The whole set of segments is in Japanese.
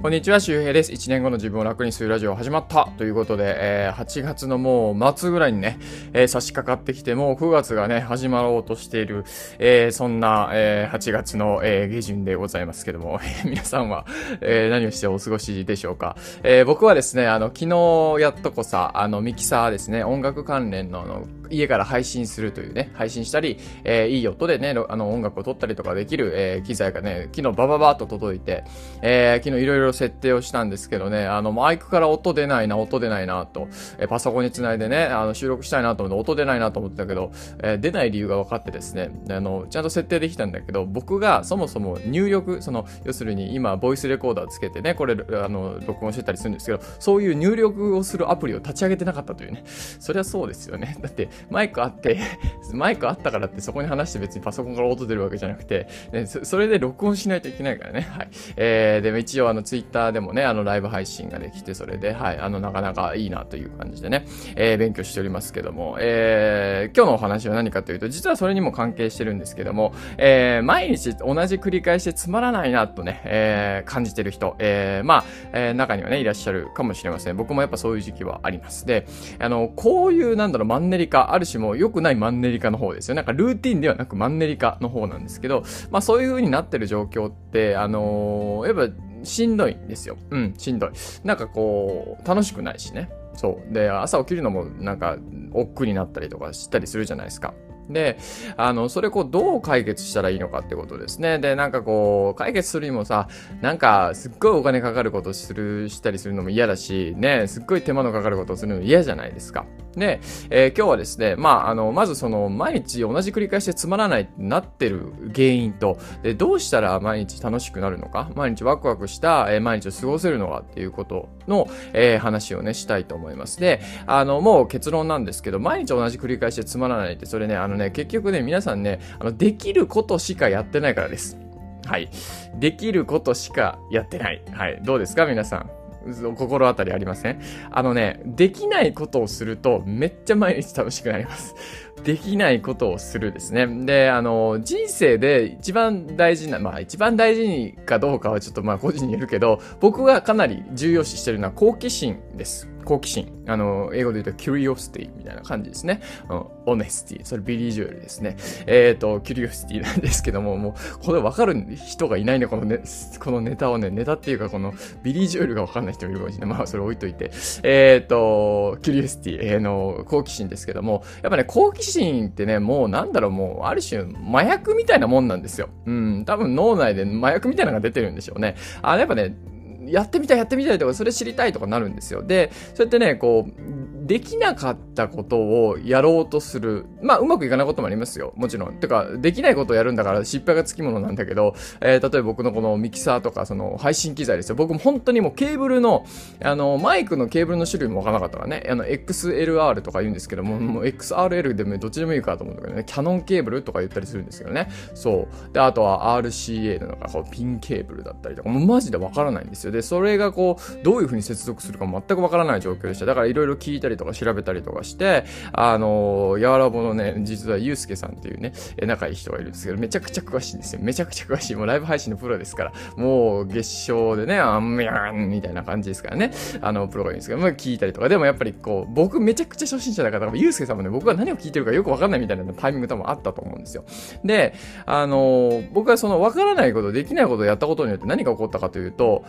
こんにちは、周平です。1年後の自分を楽にするラジオ始まったということで、えー、8月のもう末ぐらいにね、えー、差し掛かってきて、もう9月がね、始まろうとしている、えー、そんな、えー、8月の、え、下旬でございますけども、皆さんは、え、何をしてお過ごしでしょうか。え、僕はですね、あの、昨日やっとこさ、あの、ミキサーですね、音楽関連の、あの、家から配信するというね、配信したり、えー、いい音でね、あの、音楽を撮ったりとかできる、えー、機材がね、昨日バババーと届いて、えー、昨日いろいろ設定をしたんですけどね、あの、マイクから音出ないな、音出ないな、と、えー、パソコンにつないでね、あの、収録したいなと思って、音出ないなと思ってたけど、えー、出ない理由が分かってですね、あの、ちゃんと設定できたんだけど、僕がそもそも入力、その、要するに今、ボイスレコーダーつけてね、これ、あの、録音してたりするんですけど、そういう入力をするアプリを立ち上げてなかったというね。そりゃそうですよね。だって、マイクあって、マイクあったからってそこに話して別にパソコンから音出るわけじゃなくて、ね、それで録音しないといけないからね。はい。えー、でも一応あのツイッターでもね、あのライブ配信ができて、それで、はい、あのなかなかいいなという感じでね、えー、勉強しておりますけども、えー、今日のお話は何かというと、実はそれにも関係してるんですけども、えー、毎日同じ繰り返しでつまらないなとね、えー、感じてる人、えー、まあ、えー、中にはね、いらっしゃるかもしれません。僕もやっぱそういう時期はあります。で、あの、こういう、なんだろう、マンネリ化、ある種も良くないマンネリ化の方ですよ。なんかルーティンではなくマンネリ化の方なんですけど、まあそういう風になってる状況って、あのー、やっぱしんどいんですよ。うん、しんどい。なんかこう、楽しくないしね。そう。で、朝起きるのもなんか、億劫になったりとかしたりするじゃないですか。で、あの、それこう、どう解決したらいいのかってことですね。で、なんかこう、解決するにもさ、なんか、すっごいお金かかることする、したりするのも嫌だし、ね、すっごい手間のかかることをするのも嫌じゃないですか。で、えー、今日はですね、まあ、あの、まずその、毎日同じ繰り返しでつまらないってなってる原因と、で、どうしたら毎日楽しくなるのか、毎日ワクワクした、えー、毎日を過ごせるのかっていうことの、えー、話をね、したいと思います。で、あの、もう結論なんですけど、毎日同じ繰り返しでつまらないって、それね、あのね、結局ね、皆さんね、あの、できることしかやってないからです。はい。できることしかやってない。はい。どうですか？皆さん。心当たりありません？あのね、できないことをするとめっちゃ毎日楽しくなります。できないことをするですね。で、あの、人生で一番大事な、まあ一番大事にかどうかはちょっとまあ個人によるけど、僕がかなり重要視してるのは好奇心です。好奇心。あの、英語で言うと curiosity みたいな感じですね。うん、honesty。それビリー・ジョエルですね。えっ、ー、と、curiosity なんですけども、もう、これわかる人がいないね、このね、このネタをね、ネタっていうかこのビリー・ジョエルがわかんない人もいるかもしれない。まあ、それ置いといて。えっ、ー、と、curiosity、えー、の、好奇心ですけども、やっぱね、好奇心ってね、もうなんだろう、もう、ある種、麻薬みたいなもんなんですよ。うん、多分脳内で麻薬みたいなのが出てるんでしょうね。あ、やっぱね、やってみたい、やってみたいとか、それ知りたいとかなるんですよ。で、そうやってね、こう、できなかったことをやろうとする。まあ、うまくいかないこともありますよ。もちろん。てか、できないことをやるんだから失敗がつきものなんだけど、えー、例えば僕のこのミキサーとか、その配信機材ですよ。僕も本当にもうケーブルの、あの、マイクのケーブルの種類もわからなかったからね。あの、XLR とか言うんですけども、もう XRL でもどっちでもいいかと思うんだけどね。キャノンケーブルとか言ったりするんですけどね。そう。で、あとは RCA なのか、こうピンケーブルだったりとか、もうマジでわからないんですよ。で、それがこう、どういう風に接続するか全くわからない状況でした。だからいろいろ聞いたりとか調べたりとかして、あの、やわらぼのね、実はゆうすけさんっていうね、仲いい人がいるんですけど、めちゃくちゃ詳しいんですよ。めちゃくちゃ詳しい。もうライブ配信のプロですから、もう月賞でね、あんみゃんみたいな感じですからね、あの、プロがいるんですけど、まあ聞いたりとか、でもやっぱりこう、僕めちゃくちゃ初心者だから、ゆうすけさんもね、僕が何を聞いてるかよくわかんないみたいなタイミング多分あったと思うんですよ。で、あの、僕はそのわからないこと、できないことをやったことによって何が起こったかというと、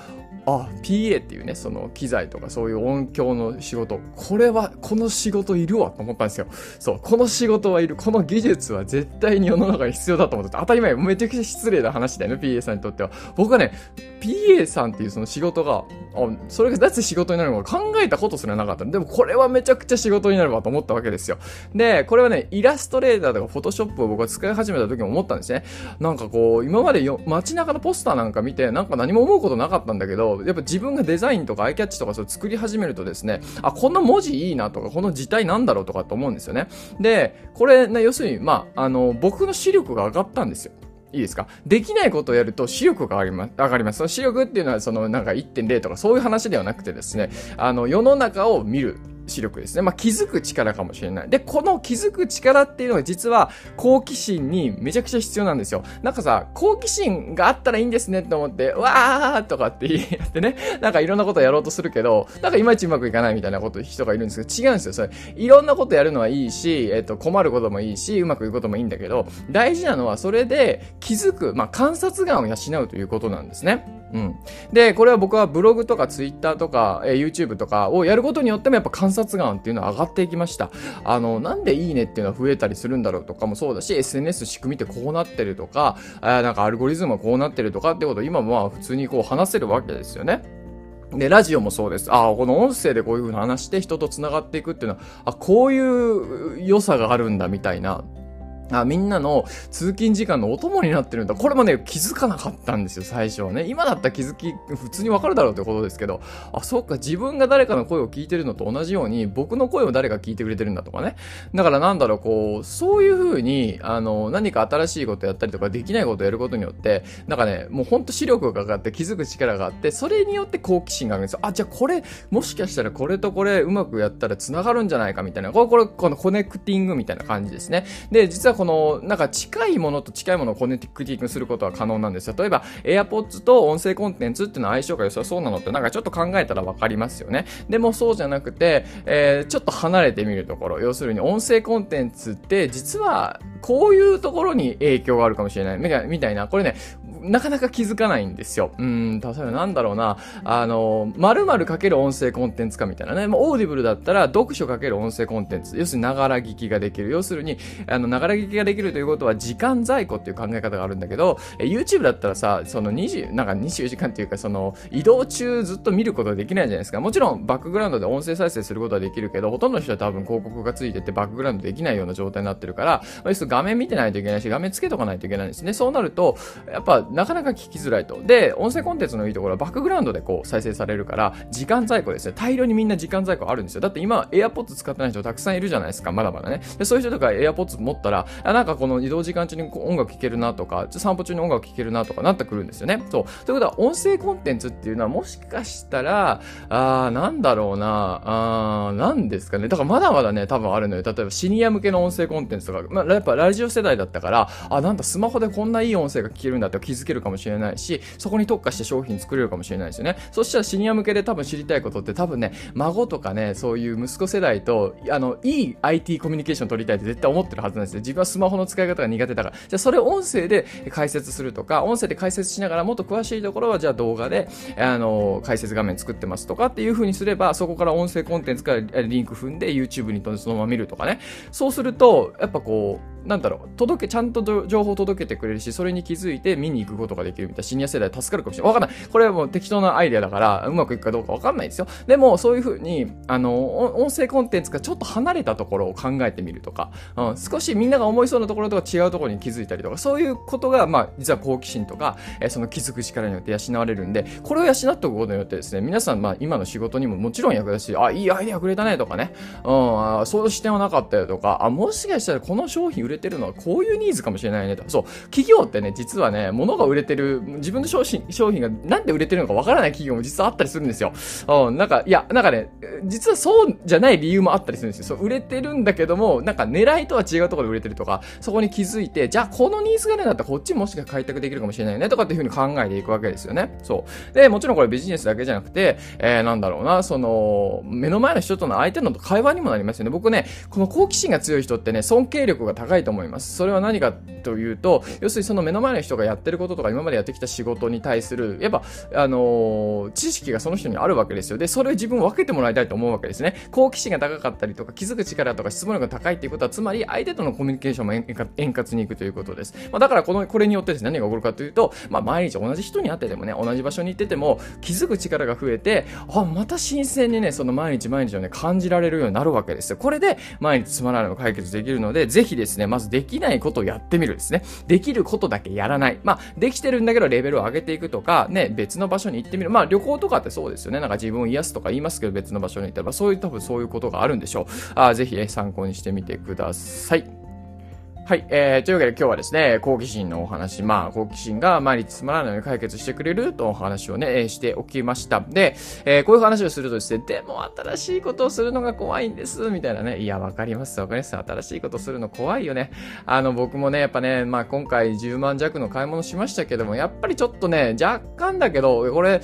あ、PA っていうね、その機材とかそういう音響の仕事、これは、この仕事いるわと思ったんですよ。そう、この仕事はいる、この技術は絶対に世の中に必要だと思って当たり前、めちゃくちゃ失礼な話だよね、PA さんにとっては。僕はね、PA さんっていうその仕事が、あ、それがなぜ仕事になるのか考えたことすらなかったでもこれはめちゃくちゃ仕事になるわと思ったわけですよ。で、これはね、イラストレーターとかフォトショップを僕は使い始めた時も思ったんですね。なんかこう、今までよ街中のポスターなんか見て、なんか何も思うことなかったんだけど、やっぱ自分がデザインとかアイキャッチとかそれ作り始めるとですね、あ、こんな文字いいなとか、この字体なんだろうとかと思うんですよね。で、これね、要するに、まあ、あの、僕の視力が上がったんですよ。いいですか？できないことをやると視力が上がります。上がります。その視力っていうのはそのなんか1.0とかそういう話ではなくてですね、あの世の中を見る視力ですね。まあ、気づく力かもしれない。で、この気づく力っていうのが実は好奇心にめちゃくちゃ必要なんですよ。なんかさ、好奇心があったらいいんですねって思って、わーとかって言ってね、なんかいろんなことやろうとするけど、なんかいまいちうまくいかないみたいなこと人がいるんですけど、違うんですよ。それ、いろんなことやるのはいいし、えっと、困ることもいいし、うまくいくこともいいんだけど、大事なのはそれで気づく、まあ、観察眼を養うということなんですね。うん。で、これは僕はブログとかツイッターとか、えー、YouTube とかをやることによってもやっぱ観察眼っていうのは上がっていきました。あの、なんでいいねっていうのは増えたりするんだろうとかもそうだし、SNS 仕組みってこうなってるとか、あなんかアルゴリズムはこうなってるとかってことを今もまあ普通にこう話せるわけですよね。で、ラジオもそうです。ああ、この音声でこういう風に話して人と繋がっていくっていうのは、あ、こういう良さがあるんだみたいなあみんなの通勤時間のお供になってるんだ。これもね、気づかなかったんですよ、最初はね。今だったら気づき、普通にわかるだろうってことですけど、あ、そっか、自分が誰かの声を聞いてるのと同じように、僕の声を誰か聞いてくれてるんだとかね。だからなんだろう、こう、そういう風に、あの、何か新しいことやったりとか、できないことをやることによって、なんかね、もうほんと視力がかかって気づく力があって、それによって好奇心があるんですよ。あ、じゃあこれ、もしかしたらこれとこれうまくやったら繋がるんじゃないかみたいな。これ、これ、このコネクティングみたいな感じですね。で、実はこの、なんか近いものと近いものをコネクティングすることは可能なんですよ。例えば、AirPods と音声コンテンツっていうのは相性が良さそうなのってなんかちょっと考えたらわかりますよね。でもそうじゃなくて、えー、ちょっと離れてみるところ。要するに音声コンテンツって実はこういうところに影響があるかもしれない。みたいな。これね、なかなか気づかないんですよ。うん、例えばなんだろうな、あの、〇〇かける音声コンテンツかみたいなね。もうオーディブルだったら読書かける音声コンテンツ。要するに、ながら聞きができる。要するに、あの、ながら聞きができるということは時間在庫っていう考え方があるんだけど、え YouTube だったらさ、その20、なんか24時間っていうか、その、移動中ずっと見ることはできないじゃないですか。もちろん、バックグラウンドで音声再生することはできるけど、ほとんどの人は多分広告がついててバックグラウンドできないような状態になってるから、要するに画面見てないといけないし、画面つけとかないといけないんですね。そうなると、やっぱ、なかなか聞きづらいと。で、音声コンテンツのいいところはバックグラウンドでこう再生されるから、時間在庫ですね。大量にみんな時間在庫あるんですよ。だって今、AirPods 使ってない人たくさんいるじゃないですか。まだまだね。で、そういう人とか AirPods 持ったら、あなんかこの移動時間中に音楽聴けるなとか、散歩中に音楽聴けるなとかなってくるんですよね。そう。ということは、音声コンテンツっていうのはもしかしたら、あー、なんだろうな、あー、なんですかね。だからまだまだね、多分あるのよ。例えばシニア向けの音声コンテンツとか、まあ、やっぱラジオ世代だったから、あ、なんだ、スマホでこんないい音声が聞けるんだって気づけるかもしれないし、そこに特化して商品作れるかもしれないですよね。そしたらシニア向けで多分知りたいことって多分ね、孫とかね、そういう息子世代と、あの、いい IT コミュニケーション取りたいって絶対思ってるはずなんですよ。自分はスマホの使い方が苦手だから。じゃあそれを音声で解説するとか、音声で解説しながらもっと詳しいところはじゃあ動画で、あの、解説画面作ってますとかっていう風にすれば、そこから音声コンテンツからリンク踏んで YouTube に飛んでそのまま見るとかね。そうすると、やっぱこう、なんだろう、届け、ちゃんと情報届けてくれるし、それに気づいて見に行くことができるみたいなシニア世代助かるかもしれない。わかんない。これはもう適当なアイデアだから、うまくいくかどうかわかんないですよ。でも、そういうふうに、あの、音声コンテンツがちょっと離れたところを考えてみるとか、うん、少しみんなが思いそうなところとか違うところに気づいたりとか、そういうことが、まあ、実は好奇心とか、えー、その気づく力によって養われるんで、これを養っておくことによってですね、皆さん、まあ、今の仕事にももちろん役立つし、あ、いいアイデアくれたねとかね、うん、あそういう視点はなかったよとか、あ、もしかしたらこの商品売れてるのはこういうニーズかもしれないねと。そう。企業ってね、実はね、物が売れてる、自分の商品、商品がなんで売れてるのかわからない企業も実はあったりするんですよ。うん、なんか、いや、なんかね、実はそうじゃない理由もあったりするんですよ。そう、売れてるんだけども、なんか狙いとは違うところで売れてるとか、そこに気づいて、じゃあこのニーズがねだったらこっちもしか開拓できるかもしれないねとかっていうふうに考えていくわけですよね。そう。で、もちろんこれビジネスだけじゃなくて、えー、なんだろうな、その、目の前の人との相手の会話にもなりますよね。僕ね、この好奇心が強い人ってね、尊敬力が高いと思います。それは何かというと、要するにその目の前の人がやってることとか今までやってきた仕事に対する、やっぱ、あのー、知識がその人にあるわけですよ。で、それを自分分けてもらいたいと思うわけですね。好奇心が高かったりとか、気づく力とか質問力が高いっていうことは、つまり相手とのコミュニケーションも円滑にいくということです。まあ、だからこの、これによってですね、何が起こるかというと、まあ、毎日同じ人に会っててもね、同じ場所に行ってても、気づく力が増えて、あ、また新鮮にね、その毎日毎日をね、感じられるようになるわけですよ。これで、毎日つまらないの解決できるので、ぜひですね、まずできないことをやってみるですね。できることだけやらない。まあ、できてるんだけどレベルを上げていくとか、ね、別の場所に行ってみる。まあ、旅行とかってそうですよね。なんか自分を癒すとか言いますけど、別の場所に行ったら、そういう多分そういうことがあるんでしょう。あぜひ、ね、参考にしてみてください。はい。えー、というわけで今日はですね、好奇心のお話、まあ、好奇心が毎日つまらないのに解決してくれるとお話をね、しておきました。で、えー、こういう話をするとですね、でも新しいことをするのが怖いんです、みたいなね。いや、わかります、わかります。新しいことするの怖いよね。あの、僕もね、やっぱね、まあ、今回10万弱の買い物しましたけども、やっぱりちょっとね、若干だけど、これ、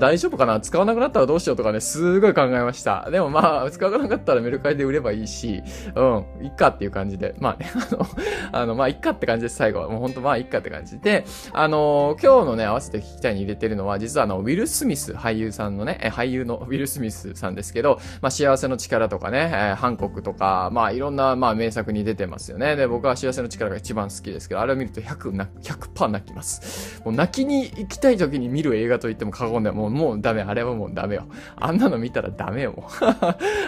大丈夫かな？使わなくなったらどうしようとかね、すごい考えました。でもまあ、使わなかったらメルカリで売ればいいし、うん、いっかっていう感じで。まあね、あの、あの、まあ、いっかって感じです、最後は。もうほんと、まあ、いっかって感じで、あの、今日のね、合わせて聞きたいに入れてるのは、実はあの、ウィル・スミス、俳優さんのね、俳優の ウィル・スミスさんですけど、まあ、幸せの力とかね、えー、ハンコックとか、まあ、いろんな、まあ、名作に出てますよね。で、僕は幸せの力が一番好きですけど、あれを見ると100、100%泣きます。もう泣きに行きたい時に見る映画と言っても過言でもう、もうダメ。あれはもうダメよ。あんなの見たらダメよ、もう。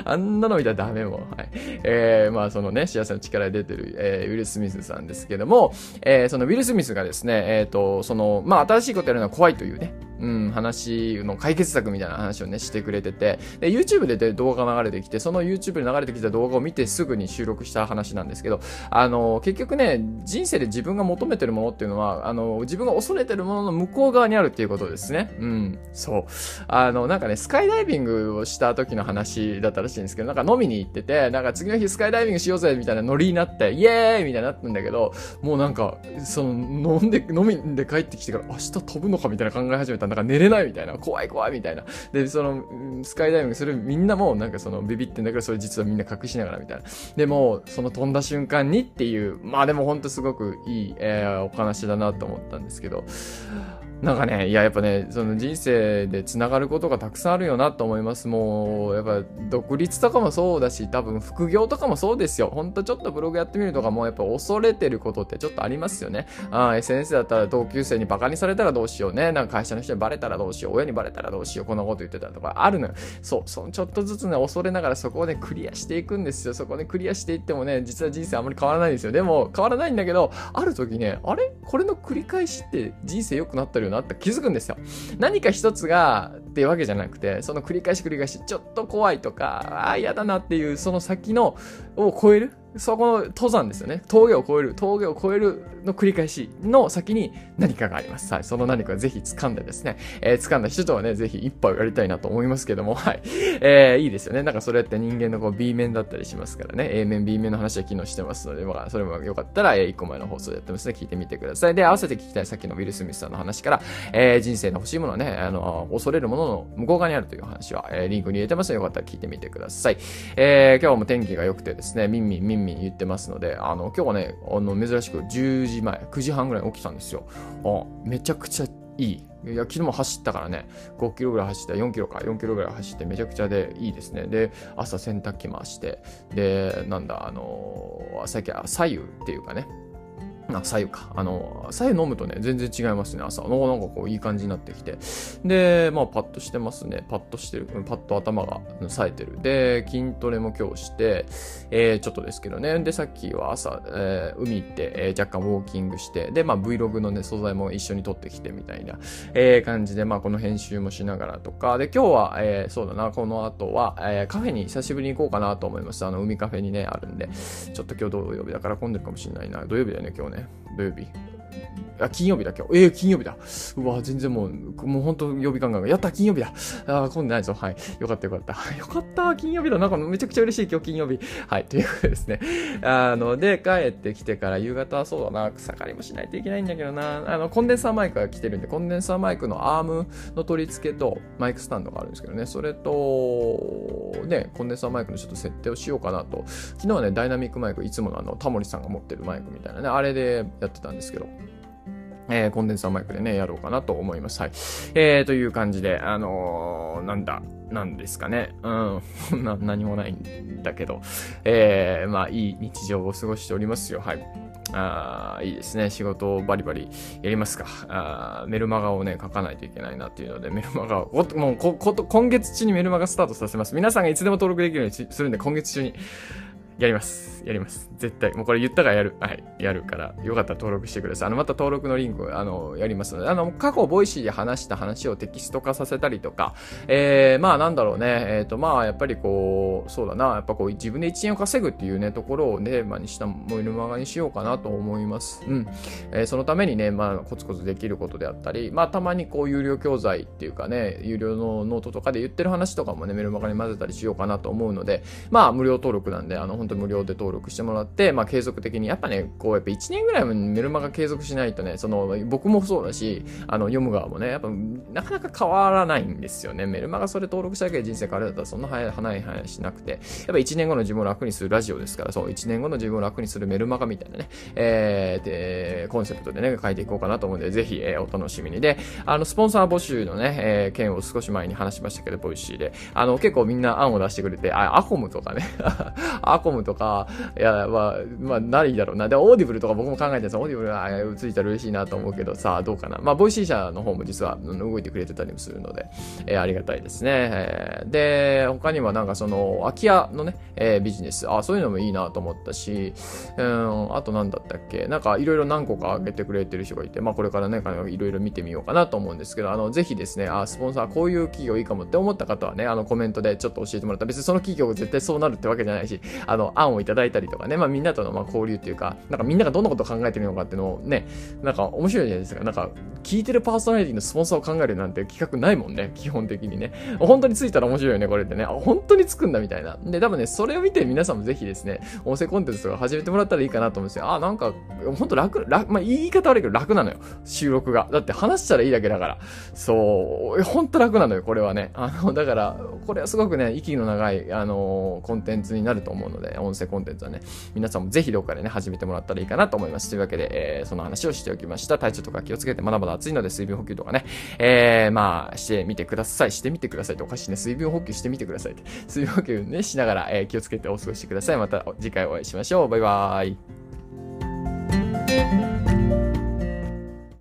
あんなの見たらダメよ、も。はい。えー、まあ、そのね、幸せの力で出てる、えー、ウィル・ルスミスさんですけども、えー、そのウィル・スミスがですね、えっ、ー、と、その、まあ、新しいことやるのは怖いというね、うん、話の解決策みたいな話をね、してくれてて、で、YouTube で動画が流れてきて、その YouTube で流れてきた動画を見てすぐに収録した話なんですけど、あの、結局ね、人生で自分が求めてるものっていうのは、あの、自分が恐れてるものの向こう側にあるっていうことですね。うん、そう。あの、なんかね、スカイダイビングをした時の話だったらしいんですけど、なんか飲みに行ってて、なんか次の日スカイダイビングしようぜみたいなノリになって、イエーイみたいになったんだけど、もうなんか、その、飲んで、飲みで帰ってきてから明日飛ぶのかみたいな考え始めた、なんか寝れないみたいな、怖い怖いみたいな。で、その、スカイダイビングするみんなも、なんかその、ビビってんだけど、それ実はみんな隠しながらみたいな。でも、その飛んだ瞬間にっていう、まあでもほんとすごくいい、えー、お話だなと思ったんですけど、なんかね、いや、やっぱね、その人生で繋がることがたくさんあるよなと思います。もう、やっぱ独立とかもそうだし、多分副業とかもそうですよ。ほんとちょっとブログやってみるとかも、やっぱ恐れてることってちょっとありますよね。あ SNS だったら同級生にバカにされたらどうしようね。なんか会社の人にバレたらどうしよう。親にバレたらどうしよう。こんなこと言ってたとかあるのよ。そう、そのちょっとずつね、恐れながらそこをね、クリアしていくんですよ。そこでクリアしていってもね、実は人生あんまり変わらないんですよ。でも、変わらないんだけど、ある時ね、あれ？これの繰り返しって人生良くなってるよなって気づくんですよ。何か一つがっていうわけじゃなくて、その繰り返し繰り返し、ちょっと怖いとか、ああ、嫌だなっていう、その先のを超えるそこの登山ですよね。峠を越える、峠を越えるの繰り返しの先に何かがあります。はい。その何かぜひ掴んでですね、えー、掴んだ人とはね、ぜひ一杯やりたいなと思いますけども、はい。えー、いいですよね。なんかそれって人間のこう B 面だったりしますからね、A 面、B 面の話は機能してますので、まあ、それもよかったら、えー、1個前の放送でやってますね、聞いてみてください。で、合わせて聞きたいさっきのウィル・スミスさんの話から、えー、人生の欲しいものはね、あの、恐れるものの向こう側にあるという話は、えー、リンクに入れてますので、よかったら聞いてみてください。えー、今日も天気が良くてですね、ミンミンミンミン言ってますので、あの、今日はね、あの、珍しく10時前、9時半ぐらいに起きたんですよ。あ、めちゃくちゃいい。いや、昨日も走ったからね、5キロぐらい走った、4キロか、4キロぐらい走ってめちゃくちゃでいいですね。で、朝洗濯機回して、で、なんだ、あのー、最近、左右っていうかね、あ、左右か。あの、左右飲むとね、全然違いますね、朝。なんかこう、いい感じになってきて。で、まあ、パッとしてますね。パッとしてる。パッと頭が冴えてる。で、筋トレも今日して、えー、ちょっとですけどね。で、さっきは朝、えー、海行って、えー、若干ウォーキングして、で、まあ、Vlog のね、素材も一緒に撮ってきてみたいな、えー、感じで、まあ、この編集もしながらとか、で、今日は、えー、そうだな、この後は、えー、カフェに久しぶりに行こうかなと思います。あの、海カフェにね、あるんで、ちょっと今日土曜日だから混んでるかもしれないな。土曜日だよね、今日ね。土曜日。あ、金曜日だ、今日。ええー、金曜日だ。うわ、全然もう、もう本当曜日感覚やった、金曜日だ。あ、混んでないぞ。はい。よかったよかった。よかった、金曜日だ。なんかめちゃくちゃ嬉しい、今日金曜日。はい。ということでですね。あの、で、帰ってきてから夕方はそうだな、草刈りもしないといけないんだけどな。あの、コンデンサーマイクが来てるんで、コンデンサーマイクのアームの取り付けと、マイクスタンドがあるんですけどね。それと、ね、コンデンサーマイクのちょっと設定をしようかなと。昨日はね、ダイナミックマイク、いつものあの、タモリさんが持ってるマイクみたいなね、あれでやってたんですけど。えー、コンデンサーマイクでね、やろうかなと思います。はい。えー、という感じで、あのー、なんだ、なんですかね。うん。な、何もないんだけど、えー、まあ、いい日常を過ごしておりますよ。はい。あいいですね。仕事をバリバリやりますか。あメルマガをね、書かないといけないなっていうので、メルマガを、もうこ、こと、今月中にメルマガスタートさせます。皆さんがいつでも登録できるようにするんで、今月中に。やります。やります。絶対。もうこれ言ったからやる。はい。やるから、よかったら登録してください。あの、また登録のリンク、あの、やりますので、あの、過去、ボイシーで話した話をテキスト化させたりとか、えー、まあ、なんだろうね。えっ、ー、と、まあ、やっぱりこう、そうだな。やっぱこう、自分で1円を稼ぐっていうね、ところをテーマにしたメルマガにしようかなと思います。うん。えー、そのためにね、まあ、コツコツできることであったり、まあ、たまにこう、有料教材っていうかね、有料のノートとかで言ってる話とかもね、メルマガに混ぜたりしようかなと思うので、まあ、無料登録なんで、あの、本当無料で登録してもらって、まあ、継続的に、やっぱね、こう、やっぱ1年ぐらいメルマガ継続しないとね、その、僕もそうだし、あの、読む側もね、やっぱ、なかなか変わらないんですよね。メルマガそれ登録しただけで人生変わるだったら、そんな早い話しなくて、やっぱ1年後の自分を楽にするラジオですから、そう、1年後の自分を楽にするメルマガみたいなね、えー、で、コンセプトでね、書いていこうかなと思うんで、ぜひ、えー、お楽しみに。で、あの、スポンサー募集のね、えー、件を少し前に話しましたけど、ボイシーで、あの、結構みんな案を出してくれて、あ、アコムとかね、アコムとか、いや、まあ、まあ、ないだろうな。で、オーディブルとか僕も考えてるんですオーディブルはついたら嬉しいなと思うけど、さあ、どうかな。まあ、ボイシー社の方も実は動いてくれてたりもするので、えー、ありがたいですね。えー、で、他にはなんかその、空き家のね、えー、ビジネス、あ、そういうのもいいなと思ったし、うん、あと何だったっけ、なんかいろいろ何個か挙げてくれてる人がいて、まあ、これからね、いろいろ見てみようかなと思うんですけど、あの、ぜひですね、あ、スポンサーこういう企業いいかもって思った方はね、あの、コメントでちょっと教えてもらった。別にその企業が絶対そうなるってわけじゃないし、あの、案をいただいたりとかね、まあ、みんなとのまあ交流っていうか、なんかみんながどんなことを考えてるのかっていうのをね、なんか面白いじゃないですか。なんか、聞いてるパーソナリティのスポンサーを考えるなんて企画ないもんね、基本的にね。本当についたら面白いよね、これってね。本当につくんだみたいな。で、多分ね、それを見て皆さんもぜひですね、音声コンテンツとか始めてもらったらいいかなと思うんですよ。あ、なんか、本当楽、楽、まあ、言い方悪いけど楽なのよ。収録が。だって話したらいいだけだから。そう、本当楽なのよ、これはね。あの、だから、これはすごくね、息の長い、あのー、コンテンツになると思うのでで、音声コンテンツはね、皆さんもぜひどっかでね、始めてもらったらいいかなと思います。というわけで、えー、その話をしておきました。体調とか気をつけて、まだまだ暑いので水分補給とかね、えー、まあ、してみてください。してみてくださいっておかしいね。水分補給してみてくださいって。水分補給ね、しながら、えー、気をつけてお過ごしください。また次回お会いしましょう。バイバーイ。